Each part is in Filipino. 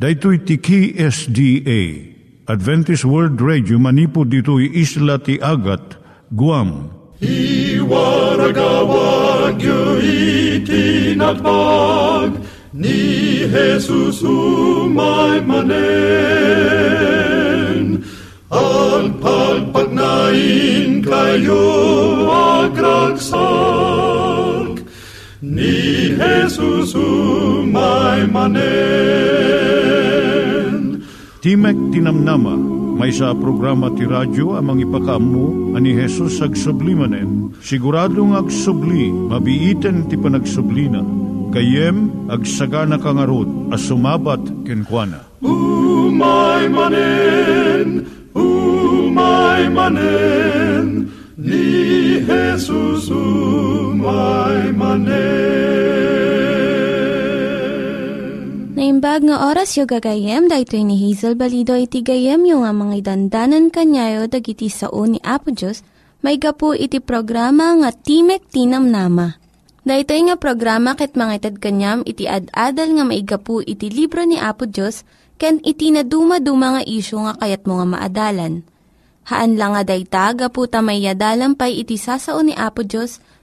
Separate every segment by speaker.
Speaker 1: Daitui tiki SDA Adventist World Radio manipud ditui isla ti Agat Guam.
Speaker 2: I waragawag itinatpag ni Jesus umay manen al pagpagnain kayo agkansak ni Jesus umay manen
Speaker 1: Timek Tinamnama, may sa programa ti radyo amang ipakaammo ani Jesus ag sublimanen. Siguradong ag subli, mabiiten ti panagsublina. Kayem ag sagana kangarot as sumabat kenkwana.
Speaker 2: umay manen umay manen ni Jesus umay manen
Speaker 3: Naimbag nga oras yung gagayem, dahil ni Hazel Balido iti gayem yung nga mga dandanan kanyayo dagiti sao ni Apo Diyos, may gapu iti programa nga Timek Tinam Nama. Dahil nga programa ket mga itad kanyam iti ad-adal nga maigapu iti libro ni Apo Diyos, ken iti na dumaduma nga isyo nga kayat mo nga maadalan. Haan lang nga dayta, gapu tamay yadalam pay iti sasao ni Apo Diyos,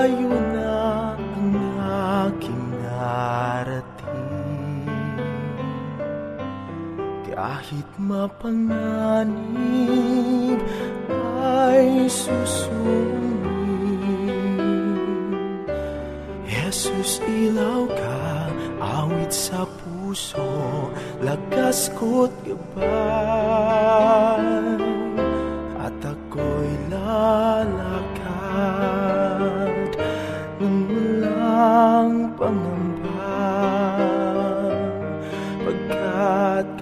Speaker 4: Layo na ang aking narating Kahit mapanganib ay susuming Jesus, ilaw ka, awit sa puso, lakas ko't gabay.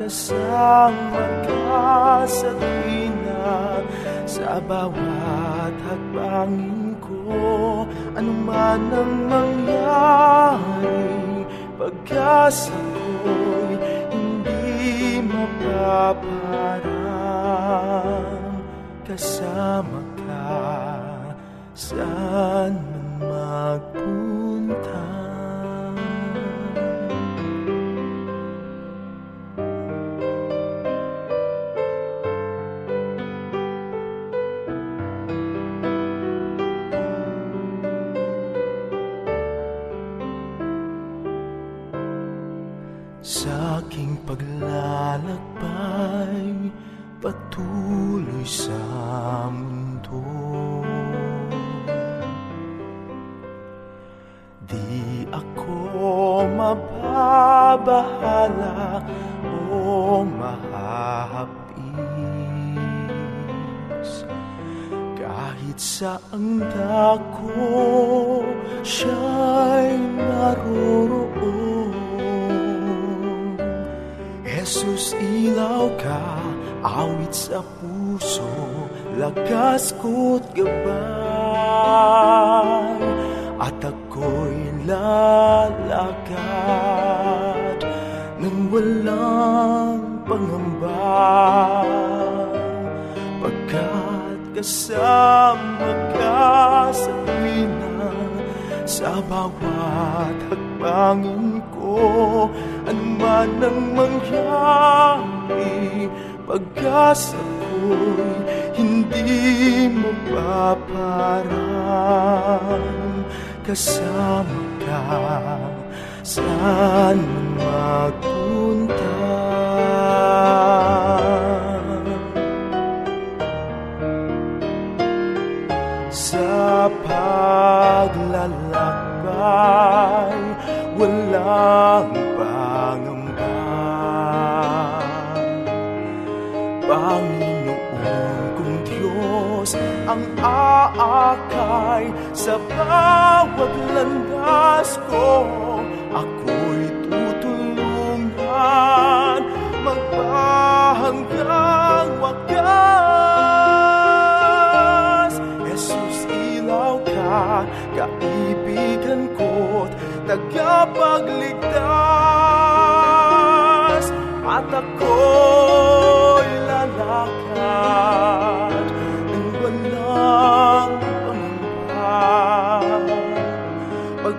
Speaker 4: Pagkat kasama ka sa bawat hakbangin ko, anuman ang mangyari, pag-asa ko'y hindi mapaparang kasama ka saan man magpunta. Kahit saang dako siya'y naroroon Jesus, ilaw ka, awit sa puso, lakas ko't gabay. At ako'y lalakad ng walang pangamba. Kasama ka sa tuwina Sa bawat hakbangin ko Ano man ang mangyari Pag-asa ko'y hindi mapaparang Kasama ka saan magpunta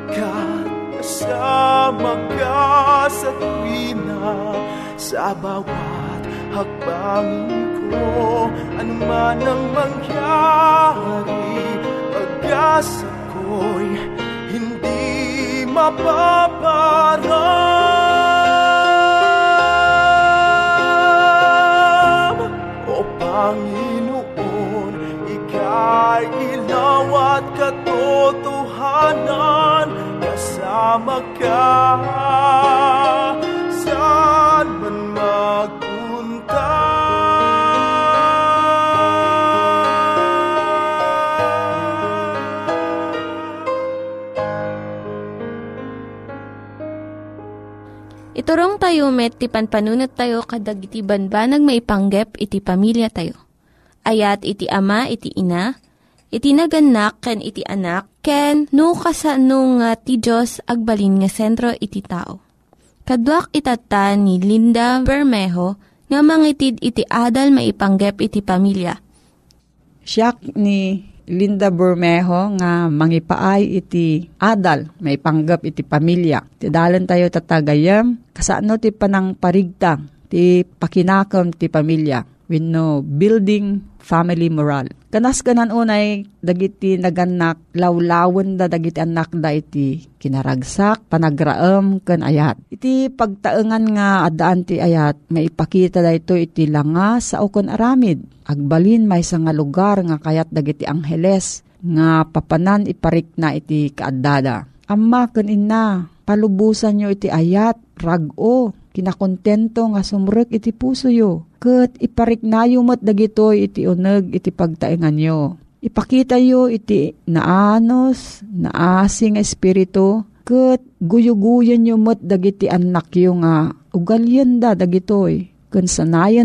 Speaker 4: Pagkat kasama ka sa tuwina Sa bawat hakbangin ko Ano man ang mangyari Pag-asa ko'y hindi mapaparam Kasama ka saan man magpunta
Speaker 3: Iturong tayo met, ti panpanunat tayo kadag iti banbanag maipanggep iti pamilya tayo. Ayat iti ama, iti ina, iti naganak, ken iti anak, ken no kasano nga ti Diyos agbalin nga sentro iti tao. Kaduak itata ni Linda Bermejo nga mangitid iti adal maipanggep iti pamilya.
Speaker 5: Siya ni Linda Bermejo nga mangipaay iti adal, may panggap iti pamilya. Ti dalan tayo tatagayam, kasano ti panang parigta, ti pakinakam ti pamilya. Wenno building family moral. Kanas kanan unay dagiti naganak lawlawan da dagiti anak da iti kinaragsak panagraem ken ayat. Iti pagtaengan nga adaan ti ayat maipakita da ito iti langa sa ukon aramid. Agbalin may nga lugar nga kayat dagiti angheles nga papanan iparik na iti kaaddada. Amma ken inna palubusan nyo iti ayat rag-o kinakontento nga sumrek iti puso yo. Kat ipariknayo mat dagitoy iti uneg iti pagtaengan yo. Ipakita yo iti naanos, naasing espiritu, kat guyuguyan yo mat dagiti anak yo nga ugalyan da dagitoy. Kun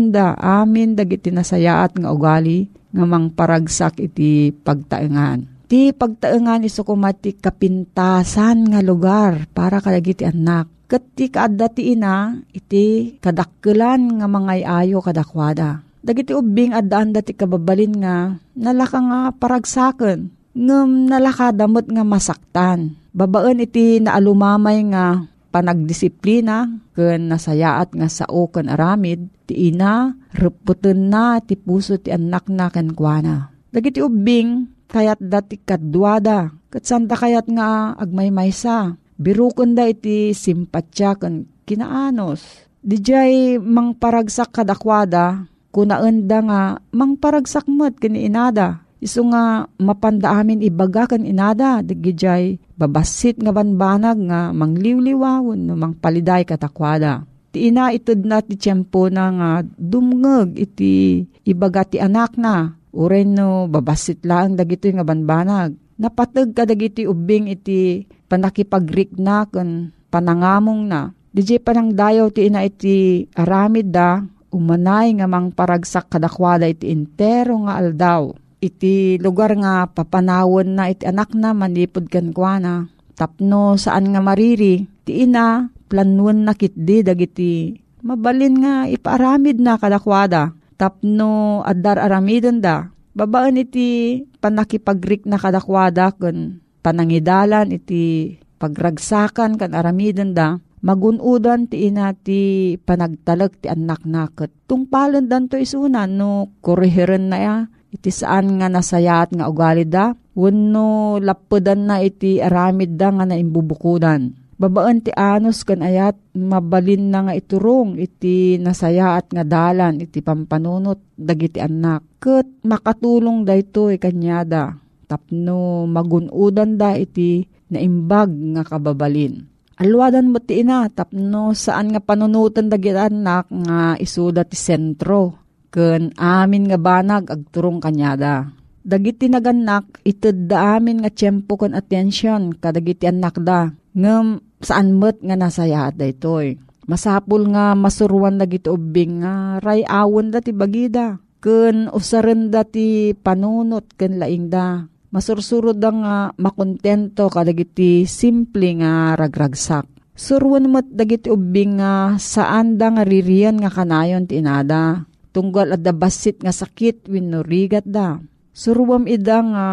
Speaker 5: da amin dagiti nasayaat nga ugali nga mangparagsak iti pagtaengan. Ti pagtaengan iso kumati kapintasan nga lugar para kadagiti anak Kat ti kaadda ti ina, iti kadakkelan nga mga ayo kadakwada. Dagiti ubing addaan dati kababalin nga, nalaka nga paragsaken, ngem nalaka damot nga masaktan. Babaan iti naalumamay nga panagdisiplina, ken nasayaat nga sao ken aramid, ti ina, reputen na ti puso ti anak na ken kuana. Dagiti ubing, kayat dati kadwada, kat santa kayat nga agmaymaysa, Birukon da iti simpatya kan kinaanos. Dijay mang paragsak kadakwada, kunaenda nga mang paragsak mo't kini inada. Iso nga mapanda amin ibaga kan inada, digijay babasit nga banbanag nga mangliwliwawon no mang paliday katakwada. Ti ina itod na ti tiyempo na nga dumngeg iti ibaga ti anak na. Uren no babasit lang dagito nga banbanag. Napatag ka dagiti ubing iti panakipagrik na kun panangamong na. DJ panang dayaw ti ina iti aramid da, umanay nga mang paragsak kadakwada iti intero nga aldaw. Iti lugar nga papanawon na iti anak na manipod kan kwa na. Tapno saan nga mariri, ti ina planuan na kitdi dagiti mabalin nga ipaaramid na kadakwada. Tapno adar aramidon da. Babaan iti panakipagrik na kadakwada kun panangidalan iti pagragsakan kan aramidon da magunudan ti ina ti panagtalag ti anak naket. Tungpalan dan to isunan no kurihiren na ya iti saan nga nasayat nga ugali da. Wano lapudan na iti aramid da nga naimbubukudan babaan ti anos kan ayat mabalin na nga iturong iti nasayaat nga dalan iti pampanunot dagiti anak. Ket makatulong da ito ikanyada tapno magunudan da iti naimbag nga kababalin. Alwadan mo ti ina tapno saan nga panunutan dagiti anak nga isuda ti sentro ken amin nga banag agturong kanyada. Dagiti naganak ited da amin nga tiyempo kon atensyon kadagiti anak da ngem saan met nga nasaya da itoy. Masapul nga masuruan na gito ubing nga ray awon da ti bagida. Ken usaren da ti panunot ken laing da. Masursurod da nga makontento kadagiti simple nga ragragsak. Surwan mo't dagiti ubing nga saan da nga ririyan nga kanayon ti inada. Tunggal at da basit nga sakit wino rigat da. Surwam ida nga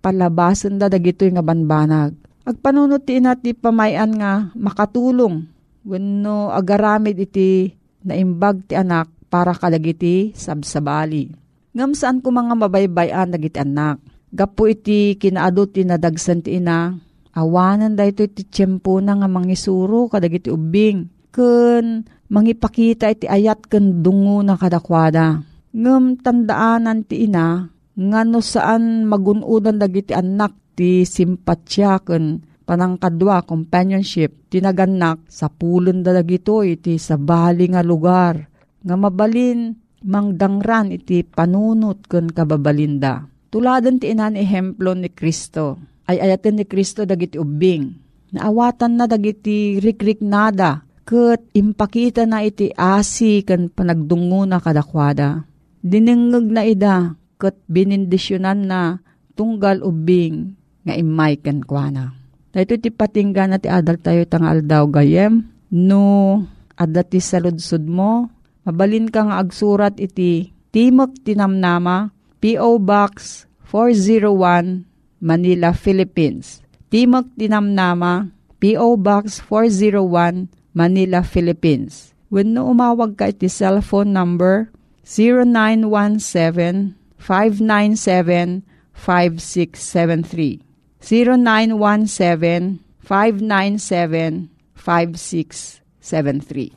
Speaker 5: palabasan da dagitoy nga banbanag Agpanunot ti inati pamayan nga makatulong wenno agaramid iti naimbag ti anak para kadagiti sabsabali. Ngam saan ko mga mabaybayan dagiti anak. Gapo iti kinaado ti nadagsan ti ina. Awanan da ito iti tiyempo na nga mangisuro kadagiti ubing. Kun mangipakita iti ayat ken dungo na kadakwada. Ngam tandaanan ti ina nga no saan magunudan dagiti anak ti simpatsya ken panangkadwa companionship tinaganak sa pulon dalagito iti sa bali nga lugar nga mabalin mangdangran iti panunot ken kababalinda. Tuladan ti inan ehemplo ni Kristo ay ayaten ni Kristo dagiti ubing. Naawatan na dagiti rikrik nada ket impakita na iti asi ken panagdungo na kadakwada. Dinengeg na ida ket binindisyonan na tunggal ubing nga imay ken kuana. Dahito ti patingga na ti adal tayo tang aldaw gayem. No, adda ti saludsud mo. Mabalin ka nga agsurat iti Timok Tinamnama, P.O. Box 401, Manila, Philippines. Timok Tinamnama, P.O. Box 401, Manila, Philippines. When no umawag ka iti cellphone number 0917 597 5673 0917-597-5673.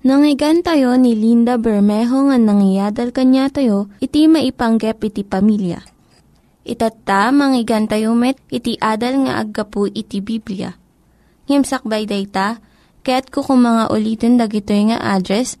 Speaker 3: Nangyigan tayo ni Linda Bermejo nga nangyadal kanya tayo, iti maipanggep iti pamilya. Itatta, manggigan tayo met, iti adal nga aggapu iti Biblia. Ngimsakbay dayta, kaya't kukumanga ulitin dagito nga address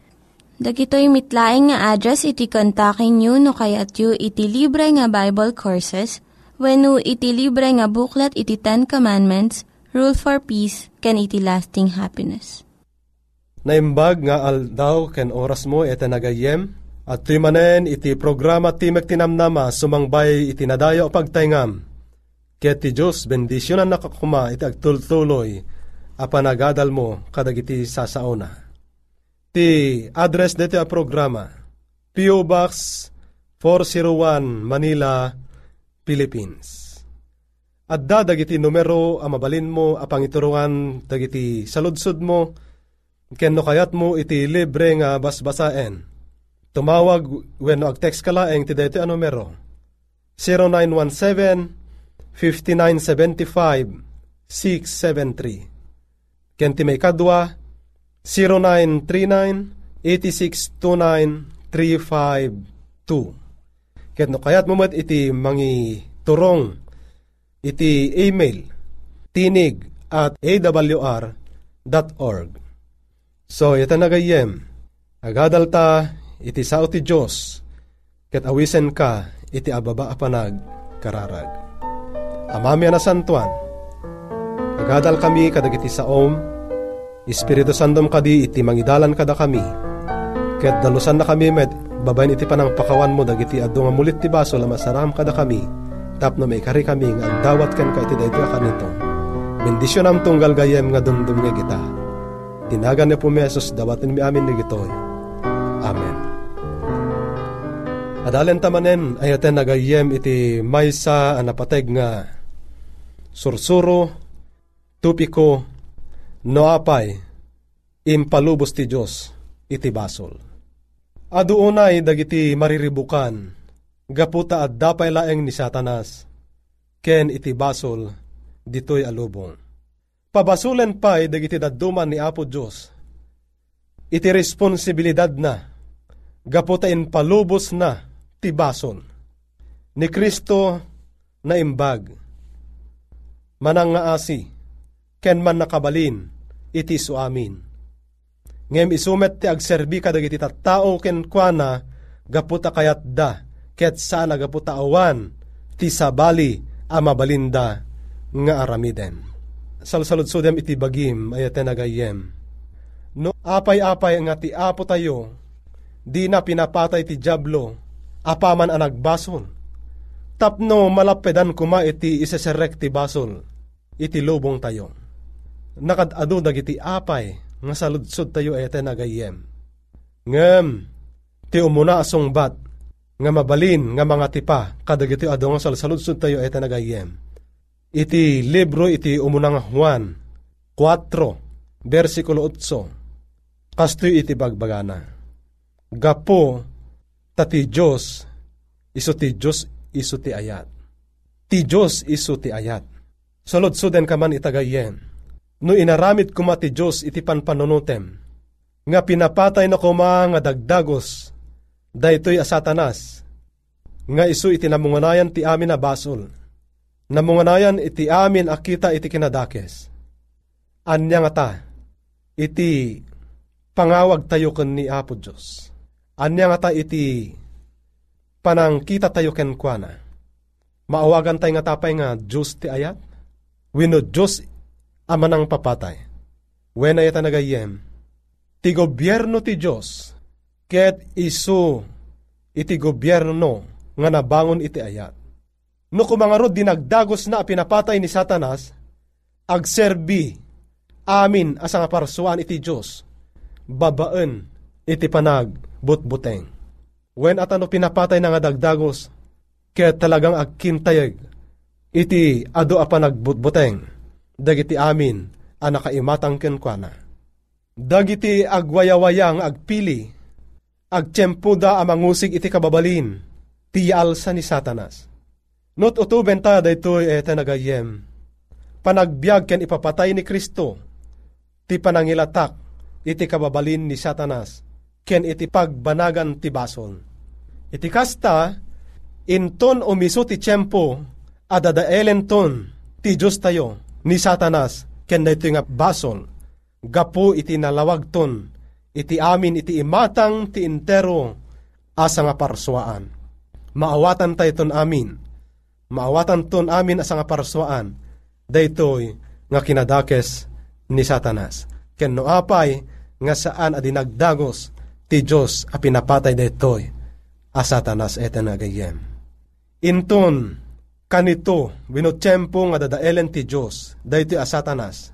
Speaker 3: Dagitoy mitlaing nga address iti kontakin nyo no kayat yu iti libre nga Bible Courses when iti libre nga buklat iti Ten Commandments rule for peace, can iti lasting happiness.
Speaker 6: Naimbag nga aldaw ken oras mo ete nagayem, at tuy manen iti programa Timek Tinamnama sumangbay iti nadayo pagtayngam. Ket ti Diyos bendisyonan nakakuma iti agtultuloy a panagadal mo kadagiti sasaona. Ti address dito a programa P.O. Box 401 Manila, Philippines. At dagiti numero a mabalin mo a pangituruan dagiti saludsud mo ken no kayat mo iti libre nga basbasaen. Tumawag wenno ag-text ka laeng ti daytoy a numero 0917 5975 673. Ken ti may kadwa 0939 8629 352. Ket no kayat mo iti mangi turong iti email tinig at awr.org. So, ito nagayem, agadal ta iti sao ti Diyos, ket awisen ka iti ababa a panag kararag. Amami na santuan, agadal kami kadagiti saom, Espiritu Santom kadi iti mangidalan kada kami, ket dalusan na kami met babayin iti panang pakawan mo dagiti adu nga mulit ti baso la masaram kada kami, tapno may kari kami nga agdawat ken ka iti daytoy kanito. Bendisyon am tunggal gayem nga dumdum nga kita. Tinagan ni pumesos dawatin mi amin ni gitoy. Amen. Adalen tamanen ayaten nagayem iti maysa anapateg nga sursuro, tupiko, noapay, impalubos ti Diyos iti basol. Adu unay dagiti mariribukan, gaputa at dapay laeng ni Satanas, ken iti basol, ditoy alubong. Pabasulen pa'y dagiti daduman ni Apo Diyos, iti responsibilidad na, gaputa palubos na, ti bason. Ni Kristo na imbag, manang nga asi, ken man nakabalin, iti su amin. Ngem isumet ti agserbi kadagiti tattao ken kuana, gaputa kayat da, ket sana gaputa awan, ti sabali amabalinda nga aramiden. Salsaludsudem iti bagim ayaten nagayem. No apay-apay nga ti apo tayo, di na pinapatay ti jablo, apaman ang nagbason. Tapno malapedan kuma iti iseserek ti basol, iti lubong tayo. Nakadado dagiti apay, nga saludsod tayo ete nagayem. Ngem, ti umuna asong bat, nga mabalin nga mga tipa, kadagiti ado nga saludsod tayo ete nagayem. Iti libro iti umunang Juan, 4, versikulo 8, kastoy iti bagbagana. Gapo, tati Diyos, iso ti Diyos, iso ti ayat. Ti Diyos, iso ti ayat. Salod-suden ka man itagayen. No inaramit kuma ti Diyos iti panpanunutem. Nga pinapatay na kuma nga dagdagos. Daytoy a satanas. Nga iso iti namunganayan ti amin na basol. Namunganayan iti amin akita iti kinadakes. Anya nga ta, iti pangawag tayo ken ni Apo Diyos Anya nga ta iti panang kita tayo ken kuana. Maawagan tayo nga tapay nga Diyos ti ayat. Wino Diyos amanang papatay. When ayata nagayem, ti gobyerno ti Diyos, ket isu iti gobyerno nga nabangon iti ayat. No kumangarod dinagdagos na pinapatay ni Satanas, agserbi amin asa nga parsuan iti Diyos, babaan iti panag butbuteng. When at ano pinapatay na nga dagdagos, kaya talagang agkintayag, iti ado apa nagbutbuteng, dagiti amin, anakaimatang kenkwana. Dagiti agwayawayang agpili, agtsyempuda amangusig iti kababalin, tiyalsa ni satanas. Not utuben ta daytoy ete nagayem, panagbiag ken ipapatay ni Kristo, ti panangilatak, iti kababalin ni satanas, ken iti pagbanagan ti bason. Iti kasta, inton umiso ti tiyempo, adadaelen ton ti Diyos tayo, ni satanas, ken dito nga bason, gapu iti nalawag ton, iti amin iti imatang ti intero, asa nga parsuaan. Maawatan tayo ton amin, maawatan ton amin asa nga parsuaan, daytoy nga kinadakes ni satanas. Ken no apay, nga saan adinagdagos, ti Diyos a pinapatay detoy a satanas eten agayem. Inton kanito winotsyempo nga dadaelen ti Diyos daytoy a satanas.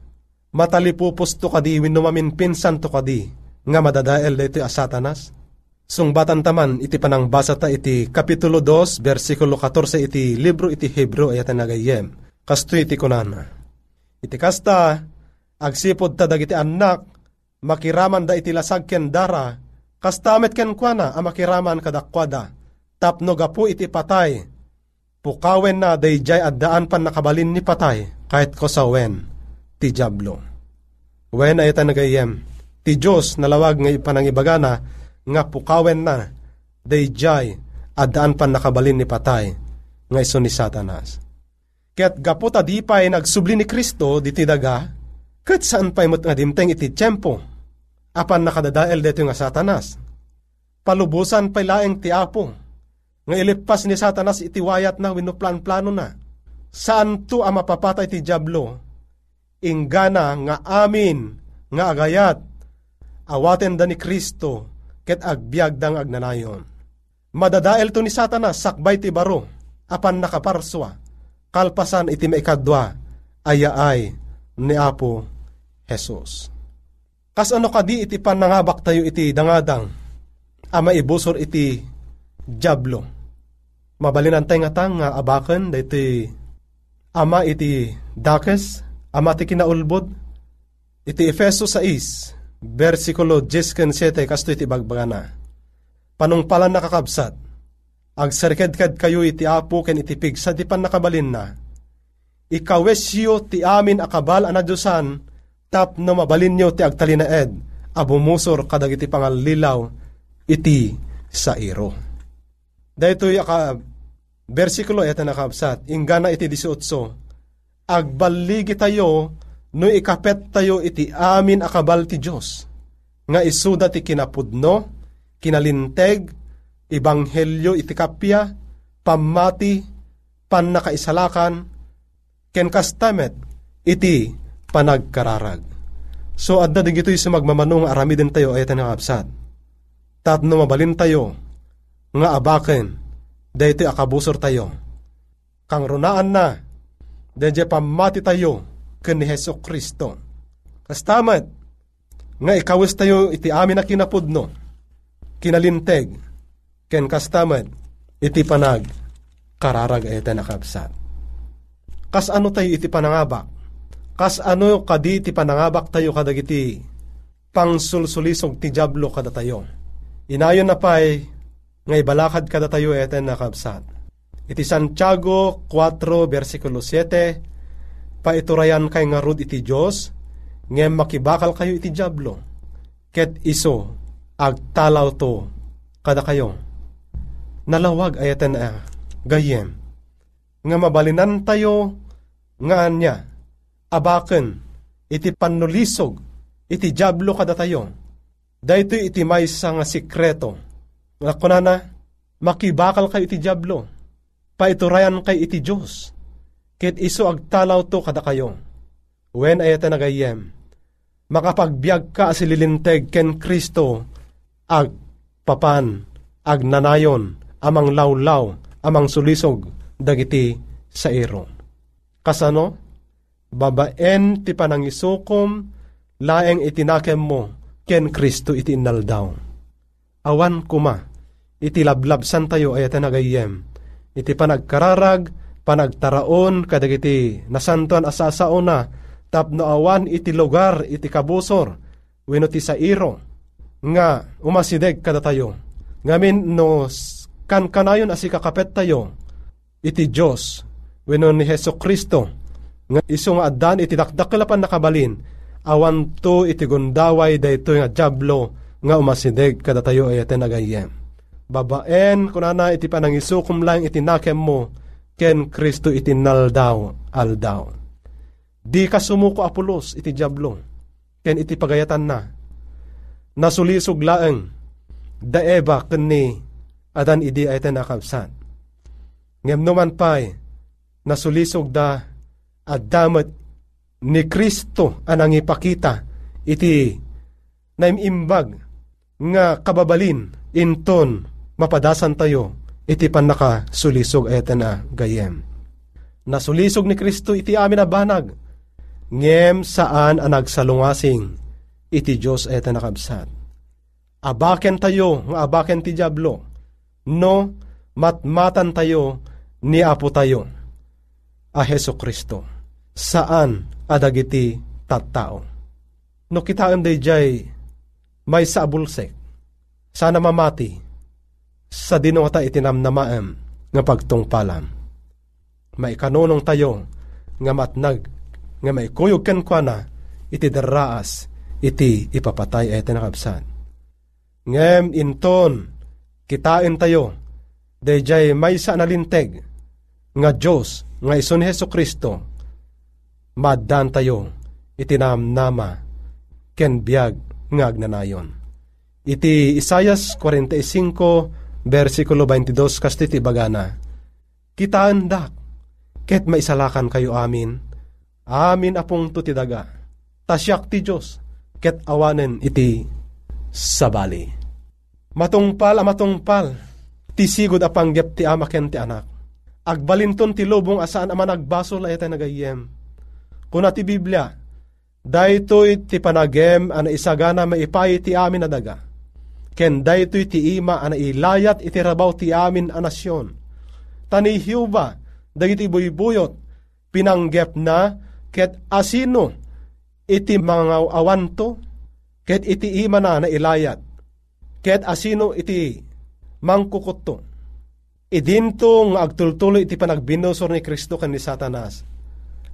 Speaker 6: Matalipupos to kadi winumamin pinsan to kadi nga madadael daytoy a satanas. Sungbatan taman iti panang basa ta iti kapitulo 2 versikulo 14 iti libro iti Hebro ayatan nagayem. Kasto iti kunana. Iti kasta agsipod ta dagiti anak makiraman da iti lasag ken dara Kastamet ken kuana amakiraman kadakwada, tapno gapu iti patay, pukawen na dayjay addaan pan nakabalin ni patay, kahit ko sa wen, ti jablo. Wen ay nagayem, ti Diyos nalawag nga ipanangibagana, nga pukawen na, dayjay addaan pan nakabalin ni patay, nga iso ni satanas. Ket gaputa di pa'y nagsubli ni Kristo diti daga, ket saan pa'y mo't nga dimteng iti tiyempo, apan nakadadael deto nga satanas. Palubusan pay laeng ti apo, nga ilipas ni Satanas iti wayat na wenno plan-plano na. Saan to ang mapapatay ti Diablo? Ingana nga amin nga agayat awaten da ni Kristo ket agbiag dang agnanayon. Madadael to ni Satanas sakbay ti baro apan nakaparswa kalpasan iti maikadwa ayaay ni Apo Jesus. Kas ano kadi iti panangabak tayo iti dangadang ama ibusor iti Diablo Mabalinan tayo nga tang nga abakan dati ama iti dakes, ama ti kinaulbod, iti Efeso 6, versikulo 10 7, kasto iti bagbagana. Panungpalan nakakabsat, agsarked-ked kayo iti apo ken iti pigsa di pan nakabalin na. Ikawesyo ti amin akabal anadyusan, tap no mabalin nyo ti agtalinaed, abumusor kadag iti pangalilaw, iti sa iro. Dahito yaka versikulo ito nakabsat, ingana iti 18, agbaligi tayo no ikapet tayo iti amin akabal ti Diyos, nga isuda ti kinapudno, kinalinteg, ibanghelyo iti kapya, pamati, pan nakaisalakan, ken kastamet, iti panagkararag. So adda digito'y sumagmamanong arami din tayo ay nakabsat. Tatno mabalin tayo, nga abaken, dayto akabusor tayo. Kang runaan na, dayto pamati tayo, ken ni Heso Kristo. Kastamat, nga ikawis tayo iti amin na kinapudno, kinalinteg, ken kastamat, iti panag, kararag ete nakabsat. Kas ano tayo iti panangabak? Kas ano kadi iti panangabak tayo kadagiti pangsulsulisog ti jablo kada tayo. Inayon na pa'y nga ibalakad kada tayo eten nakabsat. Iti Santiago 4 versikulo 7 paiturayan kay nga rod iti Diyos ngem makibakal kayo iti jablo ket iso agtalaw to kada kayo. Nalawag ayaten a gayem nga mabalinan tayo nga anya abaken iti panulisog iti jablo kada tayo. Dahito iti maysa nga sikreto nga kunana, makibakal kay iti Diablo, paiturayan kay iti Diyos, kit iso agtalaw to kada kayo. Wen ayata nagayem, makapagbiag ka asililinteg ken Kristo, ag papan, ag nanayon, amang lawlaw, amang sulisog, dagiti sa iro. Kasano? Babaen ti panangisukom, laeng itinakem mo, ken Kristo iti inaldaw awan kuma, iti lablabsan tayo ay nagayem. Iti panagkararag, panagtaraon, kadagiti nasantuan asasao na, tapno awan iti lugar, iti kabusor, wino ti sa iro, nga umasideg kada tayo. Ngamin no kan kanayon asi kakapet tayo, iti Diyos, wino ni Heso Kristo, nga iso nga adan iti dakdakelapan nakabalin, awan to iti gundaway dayto nga jablo, nga umasideg kada tayo ay aten agayem. Babaen kunana iti panangisukom lang iti nakem mo ken Kristo iti naldaw aldaw. Di ka sumuko apulos iti jablo ken iti pagayatan na. Nasulisog laeng daeba keni adan idi ay nakabsan. Ngem naman pa'y nasulisog da at ni Kristo anang ipakita iti naimimbag nga kababalin inton mapadasan tayo iti pan naka sulisog eten a gayem. Nasulisog ni Kristo iti amin a banag, ngem saan ang nagsalungasing iti Diyos eten nakabsat. Abaken tayo nga abaken ti Diablo, no matmatan tayo ni Apo tayo, a Heso Kristo. Saan adagiti tattao? No kitaan day jay may sa abulsek, sana mamati, sa dinota itinamnamaem nga pagtungpalam. May kanunong tayo nga matnag, nga may kuyog ken na, iti daraas, iti ipapatay ay tinakabsan. Ngem inton, kitain tayo, dayjay may sa nalinteg, nga Diyos, nga ison Heso Kristo, maddan tayo, itinamnama, ken biyag nga agnanayon. Iti Isayas 45, versikulo 22 kastiti bagana. Kitaan dak, ket maisalakan kayo amin, amin apong tutidaga, tasyak ti Diyos, ket awanen iti sabali. Matungpal a matungpal, ti sigod a panggep ti ama ken ti anak. Agbalinton ti lubong asaan aman agbasol ay nagayem. Kuna ti Biblia, daytoy ti panagem ana isagana maipay ti amin na daga ken daytoy ti ima ana ilayat iti rabaw ti amin a nasyon. Tani Hiuba, dagiti buybuyot, pinanggep na, ket asino, iti mga awanto, ket iti ima na na ilayat, ket asino iti mangkukuto. Idinto agtultuloy iti panagbinosor ni Kristo ken ni Satanas.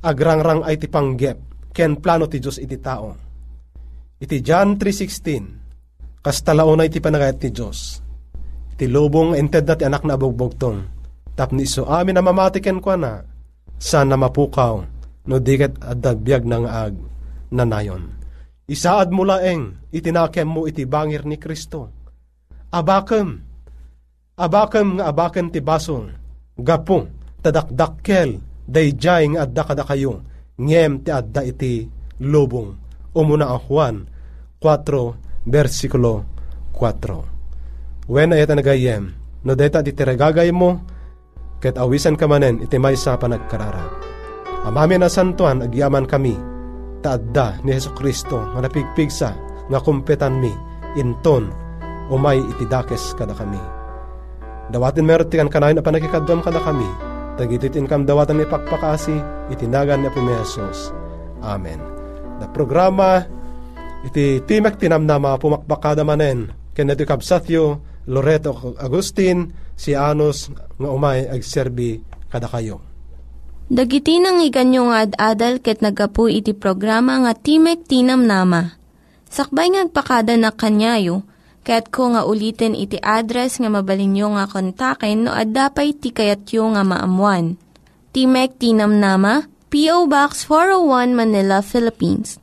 Speaker 6: Agrangrang ay ti panggep, ken plano ti Diyos iti tao. Iti John 3.16 Kastalaunay ti panagayat ti Diyos. Ti lubong ented na ti anak na abugbogtong. Tapni so amin na mamatiken kwa na. Sana mapukaw no diket at dagbiag ng ag nanayon. Isaad mo laeng itinakem mo iti bangir ni Kristo. Abakem. Abakem nga abakem ti basol. Gapo tadakdakkel dayjay nga adda kada kayo. Ngem ti adda iti lubong. Umuna ang Juan 4 versikulo 4. When ayat nagayem, no deta di tiragagay mo, ket awisan ka manen iti may sa panagkarara. Amami na santuan agyaman kami, taadda ni Heso Kristo nga napigpigsa nga kumpetan mi, inton, umay itidakes kada kami. Dawatin meron tikan kanayon na panakikadwam kada kami, tagititin kam dawatan ni pakpakasi, itinagan ni Apo. Amen. The programa iti timek tinamnama pumakbakada manen ken iti kabsatyo Loreto Agustin si Anos nga umay agserbi kada kayo.
Speaker 3: Dagiti nang iganyo nga ad-adal ket nagapu iti programa nga Timek Tinam Nama. Sakbay ngagpakada na kanyayo, ket ko nga ulitin iti address nga mabalinyo nga kontaken no ad-dapay tikayatyo nga maamuan. Timek Tinam Nama, P.O. Box 401 Manila, Philippines